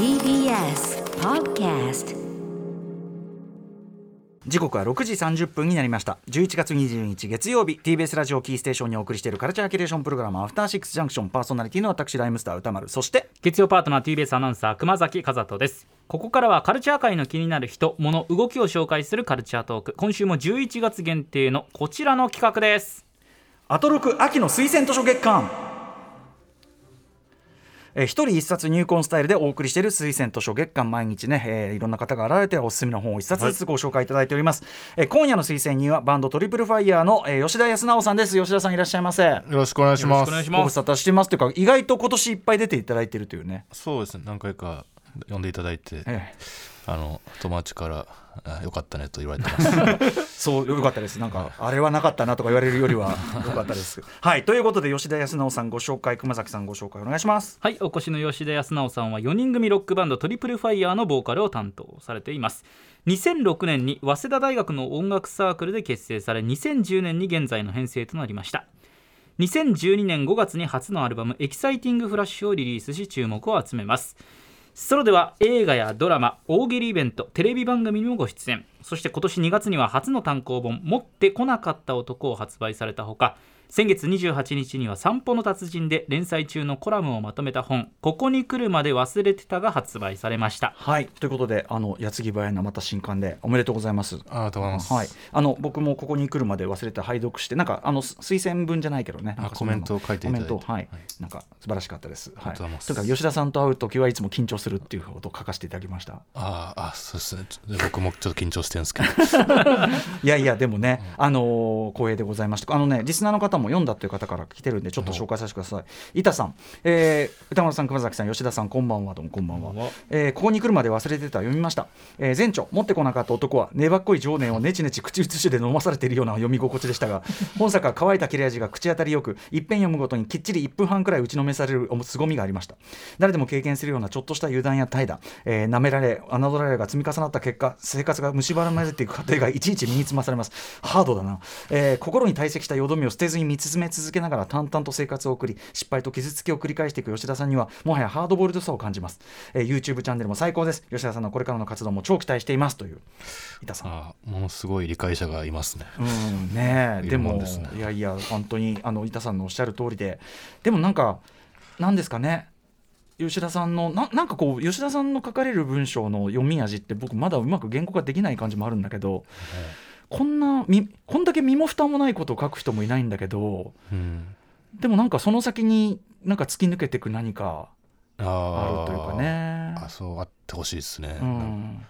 TBS Podcast. 時刻は6時30分になりました。11月22日月曜日。TBS ラジオキーステーションにお送りしているカルチャーキュレーションプログラムアフターシックスジャンクションパーソナリティの私ライムスター歌丸。そして月曜パートナー TBS アナウンサー熊崎和人です。ここからはカルチャー界の気になる人物動きを紹介するカルチャートーク。今週も11月限定のこちらの企画です。アトロク秋の推薦図書月間えー一人一冊入魂スタイルでお送りしている推薦図書月間毎日ね、えーいろんな方が現れておすすめの本を一冊ずつご紹介いただいております、えー今夜の推薦人はバンドトリプルファイヤーの、えー吉田康直さんです。吉田さんいらっしゃいませ。よろしくお願いします。ご無よろしくお願いします。沙汰してますというか意外と今年いっぱい出ていただいているというね、そうですね。何回か呼んでいただいて、え。あの友達からあよかったねと言われてます。え そうよかったです。なんかあれはなかったなとか言われるよりは よかったです。はい。ということで吉田康直さんご紹介熊崎さんご紹介お願いします。はい。お越しの吉田靖直さんは4人組ロックバンドトリプルファイヤーのボーカルを担当されています。2006年に早稲田大学の音楽サークルで結成され2010年に現在の編成となりました。2012年5月に初のアルバム「エキサイティングフラッシュ」をリリースし注目を集めますソロでは映画やドラマ大喜利イベントテレビ番組にもご出演。そして今年2月には初の単行本「持ってこなかった男」を発売されたほか先月28日には散歩の達人で連載中のコラムをまとめた本「ここに来るまで忘れてた」が発売されました。はい。ということであの矢継ぎ早なまた新刊でおめでとうございます。ありがとうございます。はい、あの僕もここに来るまで忘れて拝読してなんかあのす推薦文じゃないけどね。コメントを書いていただいて。なんか素晴らしかったです、はい、ありがとうございます。というか吉田さんと会う時はいつも緊張するっていうことを書かせていただきました。ああ、そうですね。ちょ僕もちょっと緊張してるんですけど。いやいやでもね、あのー光栄でございました。あのねリスナーの方も読んだという方から来てるんでちょっと紹介させてください。板さん、えー歌丸さん熊崎さん吉田さんこんばんは。どうもこんばんは。えーここに来るまで忘れてた。読みました、えー前著持ってこなかった男は粘っこい情念をネチネチ口移しで飲まされているような読み心地でしたが 本作は乾いた切れ味が口当たりよく一遍読むごとにきっちり1分半くらい打ちのめされる凄みがありました。誰でも経験するようなちょっとした油断や怠惰、えー舐められ侮られが積み重なった結果生活が蝕まれていく過程がいちいち身につまされます。ハードだな、えー心に堆積したよどみを捨てずに見つめ続けながら淡々と生活を送り失敗と傷つきを繰り返していく吉田さんにはもはやハードボイルドさを感じます、えー YouTube チャンネルも最高です。吉田さんのこれからの活動も超期待していますという板さん。ああ、ものすごい理解者がいますね。うんね でもね。いやいや本当にあの板さんのおっしゃる通りで。でもなんかなんですかね。吉田さんのななんかこう吉田さんの書かれる文章の読み味って僕まだうまく言語化できない感じもあるんだけど、こんなみこんだけ身も蓋もないことを書く人もいないんだけどうん。でもなんかその先になんか突き抜けていく何かあるというか。ね。あ、そうあってほしいですね。うん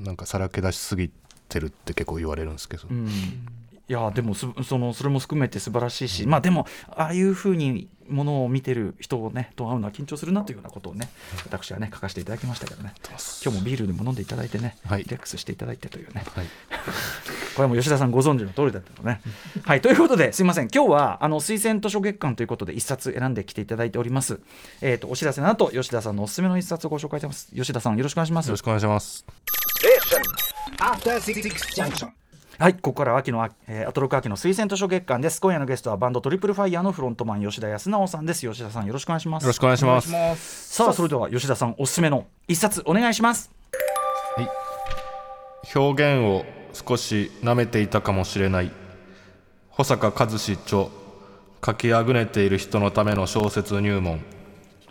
なんかさらけ出しすぎてるって結構言われるんですけど。うん、いやでもすそのそれも含めて素晴らしいし、まあでもああいうふうにものを見てる人をねと会うのは緊張するなというようなことをね私はね書かせていただきましたけどね今日もビールでも飲んでいただいてね、はいリラックスしていただいてというねはい。これも吉田さんご存知の通りだったのね。はいということですいません今日はあの推薦図書月間ということで一冊選んできていただいております。えっ、とお知らせの後吉田さんのおすすめの一冊をご紹介します。吉田さんよろしくお願いしますよろし。くお願いします。はい、ここからは秋の、えー、アトロク秋の推薦図書月間です。今夜のゲストはバンドトリプルファイヤーのフロントマン吉田康直さんです。吉田さんよろしくお願いします。よろしくお願いします。すさあそれでは吉田さんおすすめの一冊お願いします。表現を少し舐めていたかもしれない。保坂和志著書きあぐねている人のための小説入門。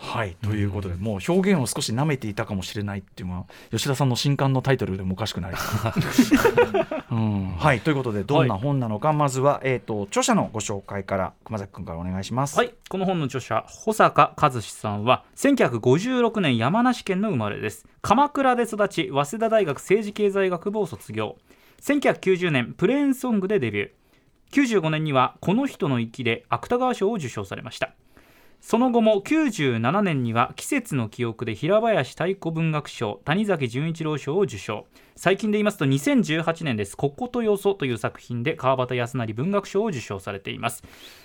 はいということで、もう表現を少し舐めていたかもしれないっていうのは吉田さんの新刊のタイトルでもおかしくない、うん、はいということでどんな本なのか、まずは、えー、と著者のご紹介から熊崎君からお願いします。はい、この本の著者保坂和志さんは1956年山梨県の生まれです。鎌倉で育ち早稲田大学政治経済学部を卒業1990年プレーンソングでデビュー。95年には「この人の息」で芥川賞を受賞されました。その後も97年には季節の記憶で平林太鼓文学賞谷崎潤一郎賞を受賞。最近で言いますと2018年です「こことよそ」という作品で川端康成文学賞を受賞されています。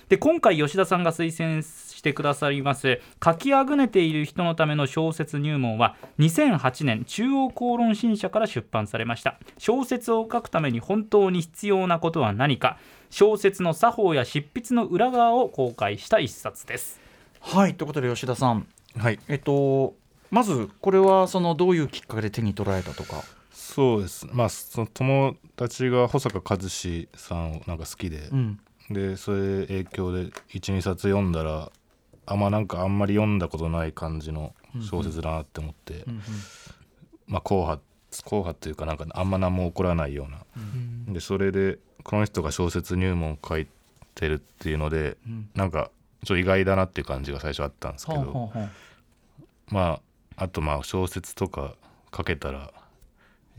で今回吉田さんが推薦してくださります「書きあぐねている人のための小説入門」は2008年中央公論新社から出版されました。小説を書くために本当に必要なことは何か。小説の作法や執筆の裏側を公開した一冊です。はいということで吉田さん。はい。えっとまずこれはそのどういうきっかけで手に取られたとか？そうです。まあその友達が保坂和志さんをなんか好きで、うん。でそれ影響で12冊読んだらあんまなんかあんまり読んだことない感じの小説だなって思って、うんまあ硬派硬派というかなんかあんま何も起こらないような、でそれでこの人が小説入門書いてるっていうので、ん。なんかちょっと意外だなっていう感じが最初あったんですけど、はあはあはあまああとまあ小説とか書けたら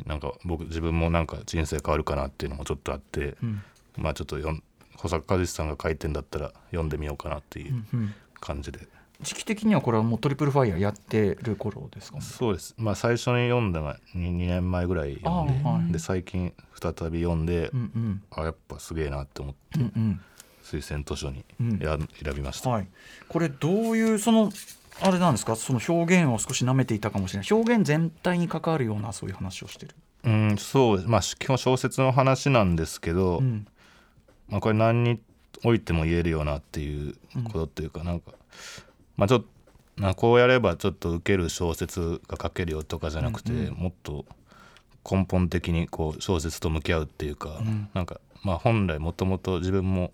なんか僕自分もなんか人生変わるかなっていうのもちょっとあって、ん。まあちょっと読ん保坂和志さんが書いてんだったら読んでみようかなっていううん感じで、時期的にはこれはもうトリプルファイヤーやってる頃ですか？ねそうです。まあ最初に読んだのが 2, 年前ぐらい読んで、あはい。で最近再び読んで、うんうん。あやっぱすげえなって思って。うんうん推薦図書にうん。や選びました、はい、これどういうそのあれなんですか？その表現を少し舐めていたかもしれない。表現全体に関わるようなそういう話をしてる、うんそうまあ基本小説の話なんですけど、うん。まあ、これ何においても言えるよなっていうことっていうか、なんかまあちょっとなこうやればちょっと受ける小説が書けるよとかじゃなくて、もっと根本的にこう小説と向き合うっていうか、なんかまあ本来もともと自分も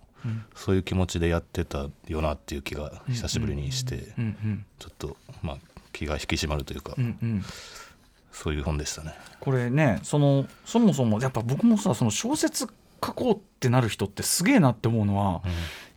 そういう気持ちでやってたよなっていう気が久しぶりにして、うん。うん。ちょっとまあ気が引き締まるというか、うん。うん、そういう本でしたね。これねそのそもそもやっぱ僕もさその小説書こうってなる人ってすげえなって思うのは、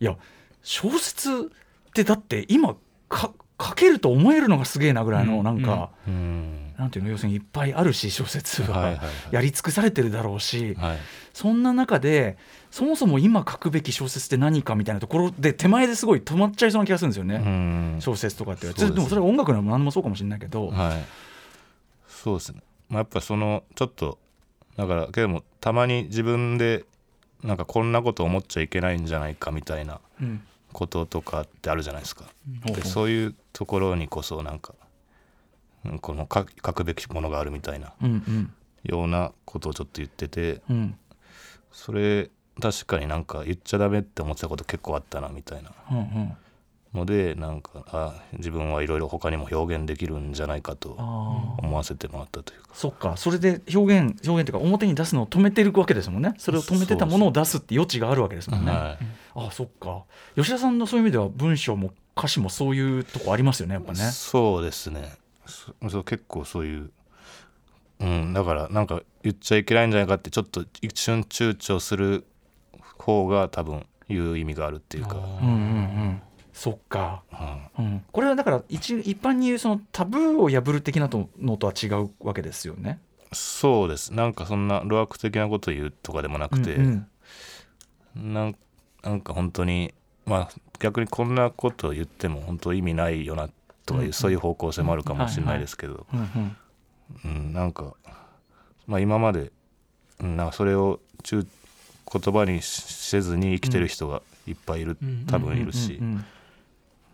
いや小説ってだって今か書けると思えるのがすげえなぐらいの、うん。なんか、うんなんていうの？要するにいっぱいあるし小説は,、やり尽くされてるだろうし、はい。そんな中でそもそも今書くべき小説って何かみたいなところで手前ですごい止まっちゃいそうな気がするんですよね、うん。小説とかって。ですでもそれは音楽でも何でもそうかもしれないけど、はい、そうですね、まあ、やっぱそのちょっとだからけどもたまに自分でなんかこんなこと思っちゃいけないんじゃないかみたいなうん。こととかってあるじゃないですか、ほうほう。でそういうところにこそなんかうんこの書書くべきものがあるみたいなようなことをちょっと言っててうん。それ確かになんか言っちゃダメって思ってたこと結構あったなみたいなうんうん。のでなんかあ自分はいろいろ他にも表現できるんじゃないかと思わせてもらったというか。そっか。それで表現表現というか表に出すのを止めてるわけですもんね。それを止めてたものを出すって余地があるわけですもんね、はい。あそっか。吉田さんのそういう意味では文章も歌詞もそういうとこありますよねやっぱね。そうですねそそう結構そういううんだからなんか言っちゃいけないんじゃないかってちょっと一瞬躊躇する方が多分言う意味があるっていうか、うんうんうん。そっか、うん。うん、これはだから一一般に言うそのタブーを破る的なとのとは違うわけですよね。そうです。なんかそんな路悪的なこと言うとかでもなくて、うんうん。なんなんか本当にまあ逆にこんなこと言っても本当意味ないよなとかいう、うんそういう方向性もあるかもしれないですけど、うんなんか、まあ、今まで、うん、なんかそれを中言葉にしせずに生きてる人がいっぱいいる、うん多分いるし、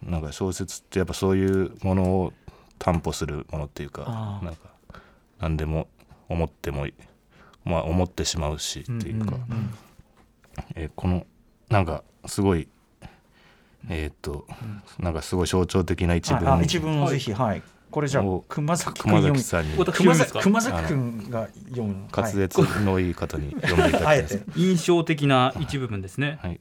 なんか小説ってやっぱそういうものを担保するものっていうかなんか何でも思ってもいまあ思ってしまうしっていうか、えーこのなんかすごいえーっと、なんかすごい象徴的な一文。はい。あ一文をぜひはい。これじゃ熊崎さんに。私熊崎君が読む。滑舌のいい方に読んでいただきたい。ですて。印象的な一部分ですね。はい。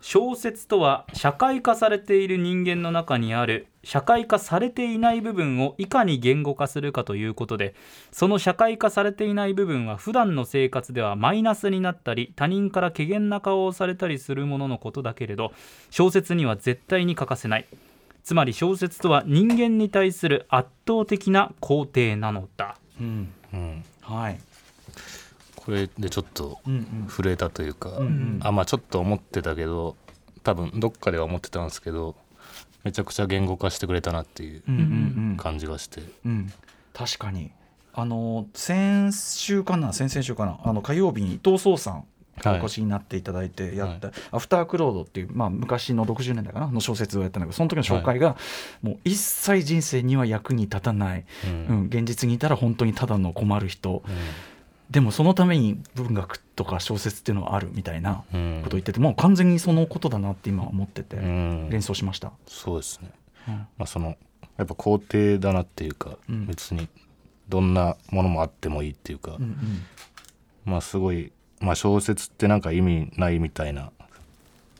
小説とは社会化されている人間の中にある社会化されていない部分をいかに言語化するかということでその社会化されていない部分は普段の生活ではマイナスになったり他人から怪げな顔をされたりするもののことだけれど小説には絶対に欠かせない。つまり小説とは人間に対する圧倒的な肯定なのだ。うん。うん、はい。これでちょっとうんうん。震えたというか、ん。あまあちょっと思ってたけど多分どっかでは思ってたんですけどめちゃくちゃ言語化してくれたなっていううんうん感じがして、うん。確かに。あの先週かな？先々週かな？あの火曜日に伊藤壮さんはい。お越しになっていただいてやった「アフタークロード」っていう、まあ、昔の60年代かな？の小説をやったんだけどその時の紹介が、もう一切人生には役に立たない、うん。うん、現実にいたら本当にただの困る人、うんでもそのために文学とか小説っていうのはあるみたいなうん。ことを言っててもう完全にそのことだなって今思っててうん。連想しました。そうですね、うん。まあ、そのやっぱ肯定だなっていうか、うん。別にどんなものもあってもいいっていうか、うんうん。まあすごい、まあ、小説ってなんか意味ないみたいな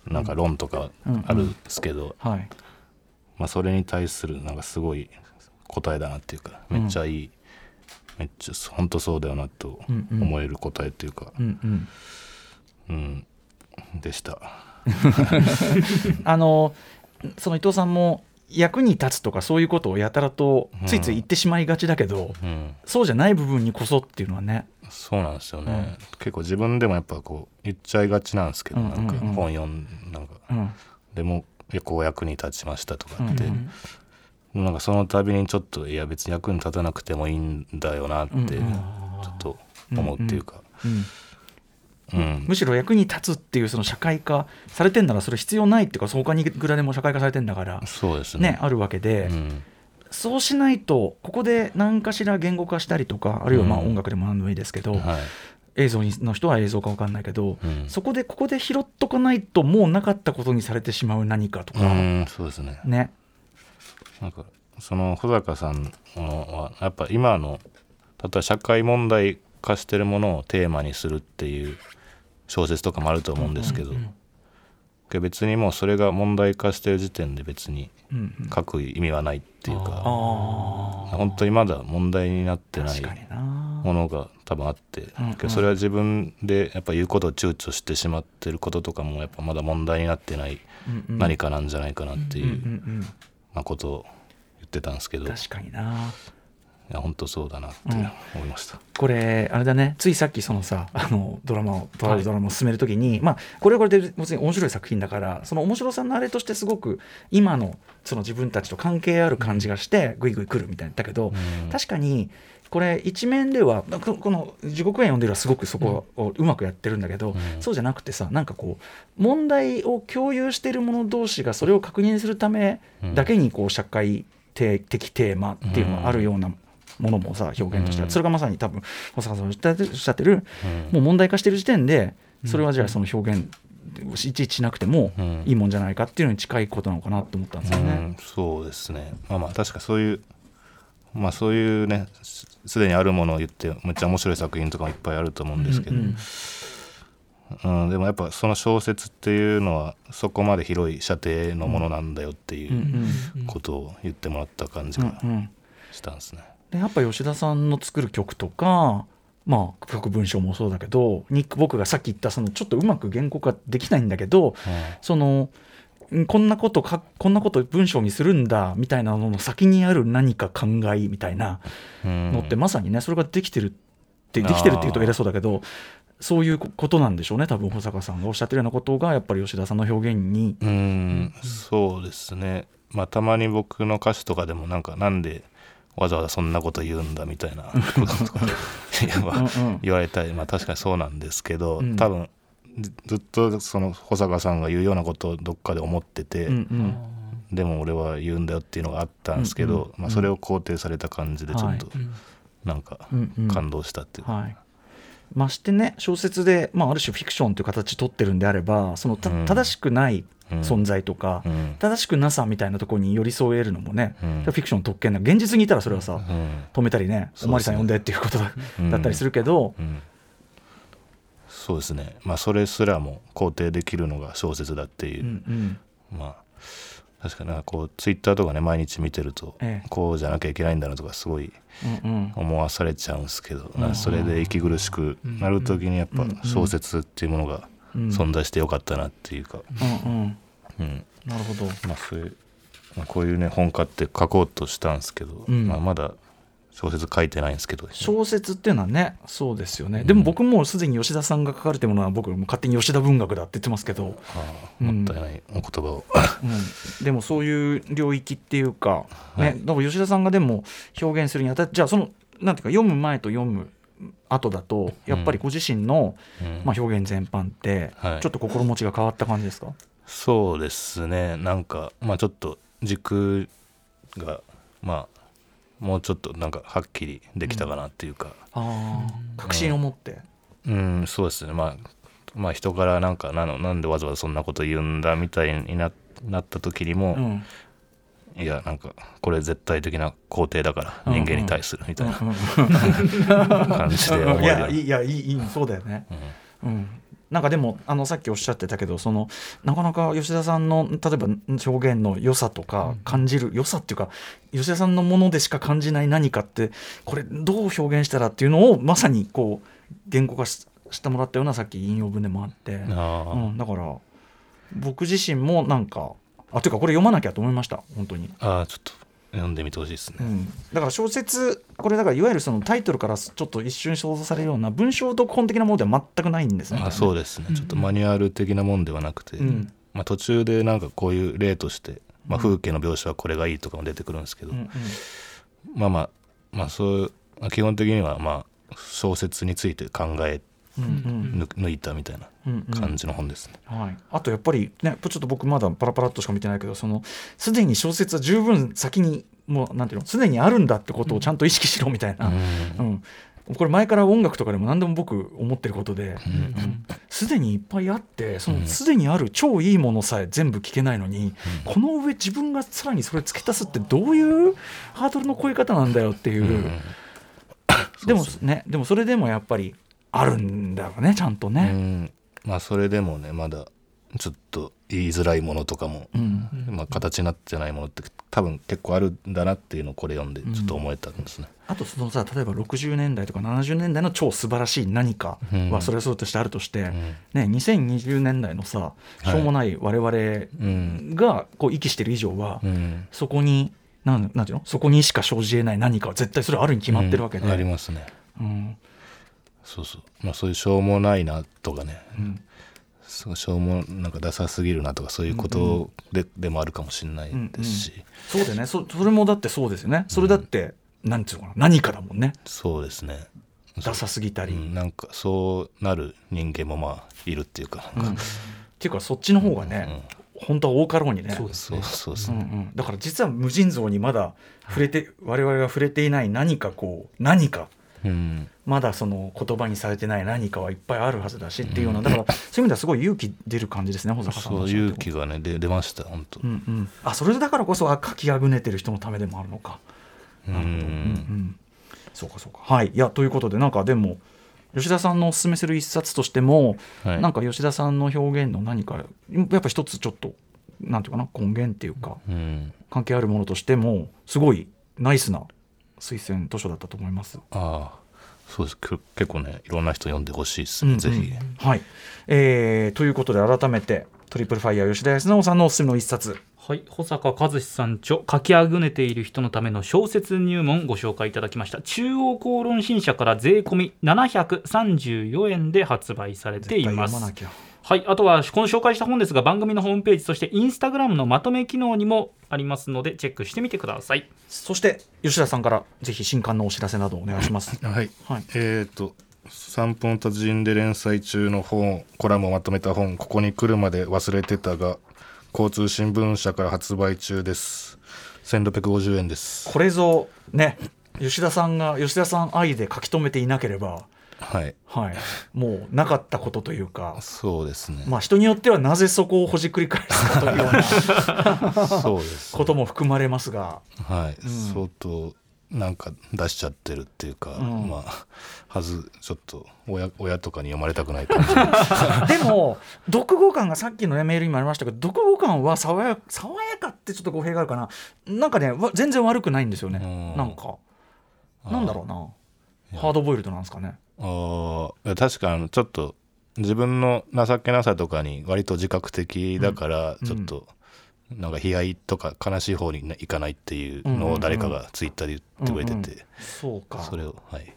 なんか論とかあるんですけど、はい。まあ、それに対するなんかすごい答えだなっていうかめっちゃいい、めっちゃ本当そうだよなとうんうん。思える答えっていうか、うんうん。うん。でした。あのその伊藤さんも役に立つとかそういうことをやたらとついつい言ってしまいがちだけど、うん。そうじゃない部分にこそっていうのはね。そうなんですよね、結構自分でもやっぱこう言っちゃいがちなんですけど、うんうんうんなんか本読んなんか。うん。でもこう役に立ちましたとかって、うんなんかその度にちょっといや別に役に立たなくてもいいんだよなってうんうん。ちょっと思うっていうか、うんうん。むしろ役に立つっていうその社会化されてんならそれ必要ないっていうかそうかにぐらでも社会化されてんだからそうですね。ねあるわけで、うん。そうしないとここで何かしら言語化したりとかあるいはまあうん。音楽でも何でもいいですけど、はい。映像の人は映像か分かんないけど、うん。そこでここで拾っとかないともうなかったことにされてしまう何かとうか、んそうですね。ねなんかその保坂さんはやっぱ今の例えば社会問題化してるものをテーマにするっていう小説とかもあると思うんですけど、別にもうそれが問題化してる時点で別に書く意味はないっていうかあ本当にまだ問題になってないものが多分あって、それは自分でやっぱ言うことを躊躇してしまってることとかもやっぱまだ問題になってない何かなんじゃないかなっていう、な、ことを言ってたんですけど。確かにな。や本当そうだなって思いました。これあれだね。ついさっきそのさあのドラマをとあるドラマを進めるときに、まあこれはこれで別に面白い作品だからその面白さのあれとしてすごく今のその自分たちと関係ある感じがしてグイグイ来るみたいだけど、うん。確かにこれ一面ではここの「地獄園」読んでるはすごくそこをうまくやってるんだけど、うん。そうじゃなくてさなんかこう問題を共有している者同士がそれを確認するためだけにこう社会的テーマっていうのがあるようなものもさ表現としては、うん。それがまさに多分保坂さんがおっしゃっておっしゃってるうん。もう問題化してる時点でそれはじゃあその表現いちいちしなくてもうん。いいもんじゃないかっていうのに近いことなのかなと思ったんですよね。うん、そうですね。まあまあ確かそういうまあそういうねすすでにあるものを言ってめっちゃ面白い作品とかもいっぱいあると思うんですけど、うんうんでもやっぱその小説っていうのはそこまで広い射程のものなんだよっていうんううん。ことを言ってもらった感じがうんうん。したんですね。でやっぱ吉田さんの作る曲とかまあ曲文章もそうだけどニック僕がさっき言ったそのちょっとうまく原稿化できないんだけどそのんこんなことかこんなこと文章にするんだみたいなのの先にある何か考えみたいなうん。のってまさにねそれができてるってできてるっていうと偉そうだけどそういうことなんでしょうね多分保坂さんがおっしゃってるようなことがやっぱり吉田さんの表現に。うんそうですね。まあたまに僕の歌詞とかでもなんかなんでわざわざそんなこと言うんだみたいなこととか 言われたりまあ確かにそうなんですけど、うん。多分ずずっとその保坂さんが言うようなことをどっかで思ってて、うんうん。でも俺は言うんだよっていうのがあったんですけど、うんうん。まあ、それを肯定された感じでちょっとなんか感動したっていうか、はい、ましてね小説で、まあ、ある種フィクションという形取ってるんであればその正しくないうん存在とか、うん。正しくなさみたいなところに寄り添えるのもね、うん。フィクションの特権だ現実にいたらそれはさ、うん。止めたりねおそうですね。まわりさん呼んでっていうことだ,、ったりするけど、うん。そうですね。まあそれすらも肯定できるのが小説だっていう。う、んまあ確かになんかこうツイッターとかね毎日見てると、ええ。こうじゃなきゃいけないんだなとかすごいうんうん。うん思わされちゃうんですけど、うんなんかそれで息苦しくなる時にやっぱ小説っていうものがうん存在してよかったなっていうか、うんうん。うん。なるほど。まあそういう、まあ、こういうね本買って書こうとしたんですけど、うん。まあ、まだ小説書いてないんですけど、小説っていうのはねそうですよね、でも僕もうすでに吉田さんが書かれてるものは僕も勝手に吉田文学だって言ってますけど、ああもったいないお言葉を、うん、でもそういう領域っていうか、ねはい。だから吉田さんがでも表現するにあたってじゃあそのなんていうか読む前と読む後だとやっぱりご自身の、うん。まあ、表現全般ってはい。ちょっと心持ちが変わった感じですか、そうですね。なんかまあちょっと軸がまあもうちょっとなんかはっきりできたかなっていうか。ああ確信を持って、うん、そうですね。まあまあ人からなんかなのなんでわざわざそんなこと言うんだみたいにななった時にも、うんいやなんかこれ絶対的な肯定だから人間に対するみたいな 感じで思いやいやいいいいそうだよね、うん。なんかでもあのさっきおっしゃってたけどそのなかなか吉田さんの例えば表現の良さとか感じる、良さっていうか吉田さんのものでしか感じない何かってこれどう表現したらっていうのをまさにこう言語化ししてもらったようなさっき引用文でもあって、うん、だから僕自身もなんかあというかこれ読まなきゃと思いました。本当に。あーちょっと読んでみてほしいですね、うん、だから小説これだからいわゆるそのタイトルからちょっと一瞬想像されるような文章読本的なものでは全くないんですね。あそうですね。ちょっとマニュアル的なもんではなくて、うん。まあ、途中でなんかこういう例として、まあ、風景の描写はこれがいいとかも出てくるんですけど、うんうん。まあまあまあそういうまあ基本的にはまあ小説について考え抜いたみたいなうんうん。感じの本ですね。はい、あとやっぱりねちょっと僕まだパラパラっとしか見てないけどそのすでに小説は十分先にもうなんていうのすでにあるんだってことをちゃんと意識しろみたいな、うん。これ前から音楽とかでも何でも僕思ってることでうん。すで、にいっぱいあってそのすでにある超いいものさえ全部聞けないのに、この上自分がさらにそれ付け足すってどういうハードルの超え方なんだよっていう。うん。でもねでもそれでもやっぱりあるんだろうねちゃんとうね。ん。まあそれでもねまだちょっと言いづらいものとかも、うん。まあ、形になってないものって多分結構あるんだなっていうのをこれ読んでちょっと思えたんですね。あとそのさ例えば60年代とか70年代の超素晴らしい何かうん。はそれはそうとしてあるとして、ん。ね、2020年代のさしょうもない我うん。々がこう息してる以上は、うん。そこになんなんていうの？そこにしか生じえない何かは絶対それあるに決まってるわけで、うん。ありますね。うんそうそう。まあそういうしょうもないなとかね、ん。そうしょうもなんかダサすぎるなとかそういうことで,、でもあるかもしれないですし、そうでね。そそれもだってそうですよね。それだって、なんていうのかな。何かだもんね。そうですね。ダサすぎたり、うん。なんかそうなる人間もまあいるっていうかなんか、っていうかそっちの方がね、本当は多かろうにね。そうですそうそうですね、うんう。ん、だから実は無尽蔵にまだ触れて我々が触れていない何かこう何かうん。まだその言葉にされてない何かはいっぱいあるはずだしっていうようなだからそういう意味ではすごい勇気出る感じですね保坂さんのそう勇気がね出出ました本当。うんうん、あそれだからこそあ書きあぐねてる人のためでもあるのか。うん。うんうん、そうかそうか。はい。いやということでなんかでも吉田さんのおすすめする一冊としても、はい。なんか吉田さんの表現の何かやっぱ一つちょっとなんていうかな根源っていうかうん。関係あるものとしてもすごいナイスな推薦図書だったと思います。ああそうです。け結構ねいろんな人読んでほしいですね、うんぜひ。はい、えーということで改めてトリプルファイヤー吉田康直さんのおすすめの一冊。はい、保坂和志さん著書きあぐねている人のための小説入門ご紹介いただきました。中央公論新社から税込み734円で発売されています。絶対読まなきゃはい、あとはこの紹介した本ですが番組のホームページそしてインスタグラムのまとめ機能にもありますのでチェックしてみてください。そして吉田さんからぜひ新刊のお知らせなどお願いします。はい、はい。えっ、と散歩の達人で連載中の本コラムをまとめた本「ここに来るまで忘れてた」が交通新聞社から発売中です。1650円です。これぞね吉田さんが吉田さん愛で書き留めていなければ、はい。はい、もうなかったことというか、そうですね、まあ、人によってはなぜそこをほじくり返すかというような そうですことも含まれますが。はい、ん。相当なんか出しちゃってるっていうか、ん。まあはずちょっと親親とかに読まれたくない感じで。も読後感がさっきのメールにもありましたけど読後感は爽や爽やかってちょっと語弊があるかな。なんかねわ全然悪くないんですよね。うん。なんか。なんだろうなハードボイルドなんですかね。あ確かあのちょっと自分の情けなさとかに割と自覚的だからうん。ちょっとなんか悲哀とか悲しい方にいかないっていうのを誰かがツイッターで言ってくれててそうか。それをはい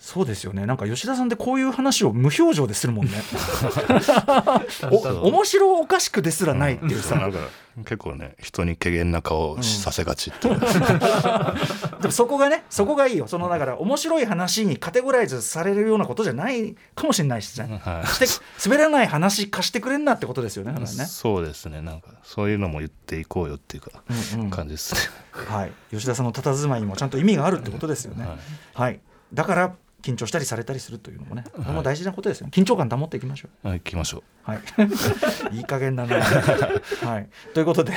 そうですよね。なんか吉田さんってこういう話を無表情でするもんね。お面白おかしくですらないっていうさ、なんか結構ね人に怪げな顔をさせがちっていう。でもそこがねそこがいいよ。そのだから面白い話にカテゴライズされるようなことじゃないかもしれないしね、はい。して滑らない話貸してくれんなってことですよねね、そうですね。なんかそういうのも言っていこうよっていうかうんうん。感じですね。はい、吉田さんの佇まいにもちゃんと意味があるってことですよね。はい。はい、だから緊張したりされたりするというのもね、これも大事なことですよね。緊張感保っていきましょう。はい行きましょう。はい、いい加減だな、はい。ということで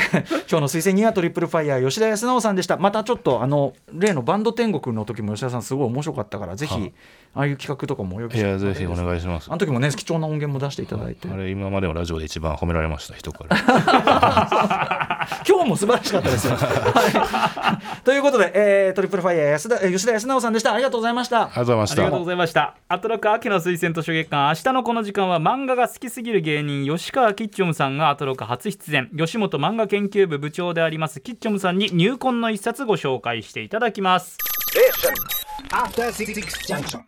今日の推薦人はトリプルファイヤー吉田康直さんでした。またちょっとあの例のバンド天国の時も吉田さんすごい面白かったからぜひ、はい。ああいう企画とかもお呼びいしてやぜひお願いします。あの時もね貴重な音源も出していただいて、あれ今までのラジオで一番褒められました人から。今日も素晴らしかったですよ。はい、ということで、えートリプルファイヤー吉田康直さんでした。ありがとうございました。ありがとうございましたありがとうございました。アトロク秋の推薦図書月間明日のこの時間は漫画が好きすぎる芸人吉川キッチョムさんがアトロク初出演吉本漫画研究部部長でありますキッチョムさんに入魂の一冊ご紹介していただきます Station. After Six Junction.